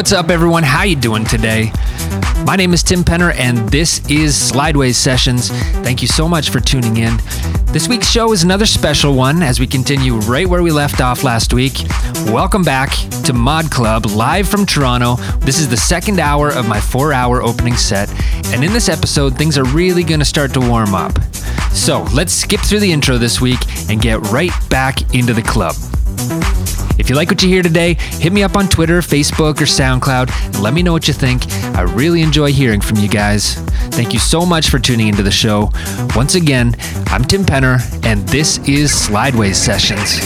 what's up everyone? How you doing today? My name is Tim Penner and this is Slideways Sessions. Thank you so much for tuning in. This week's show is another special one as we continue right where we left off last week. Welcome back to Mod Club live from Toronto. This is the second hour of my 4-hour opening set, and in this episode things are really going to start to warm up. So, let's skip through the intro this week and get right back into the club. If you like what you hear today, hit me up on Twitter, Facebook, or SoundCloud and let me know what you think. I really enjoy hearing from you guys. Thank you so much for tuning into the show. Once again, I'm Tim Penner, and this is Slideways Sessions.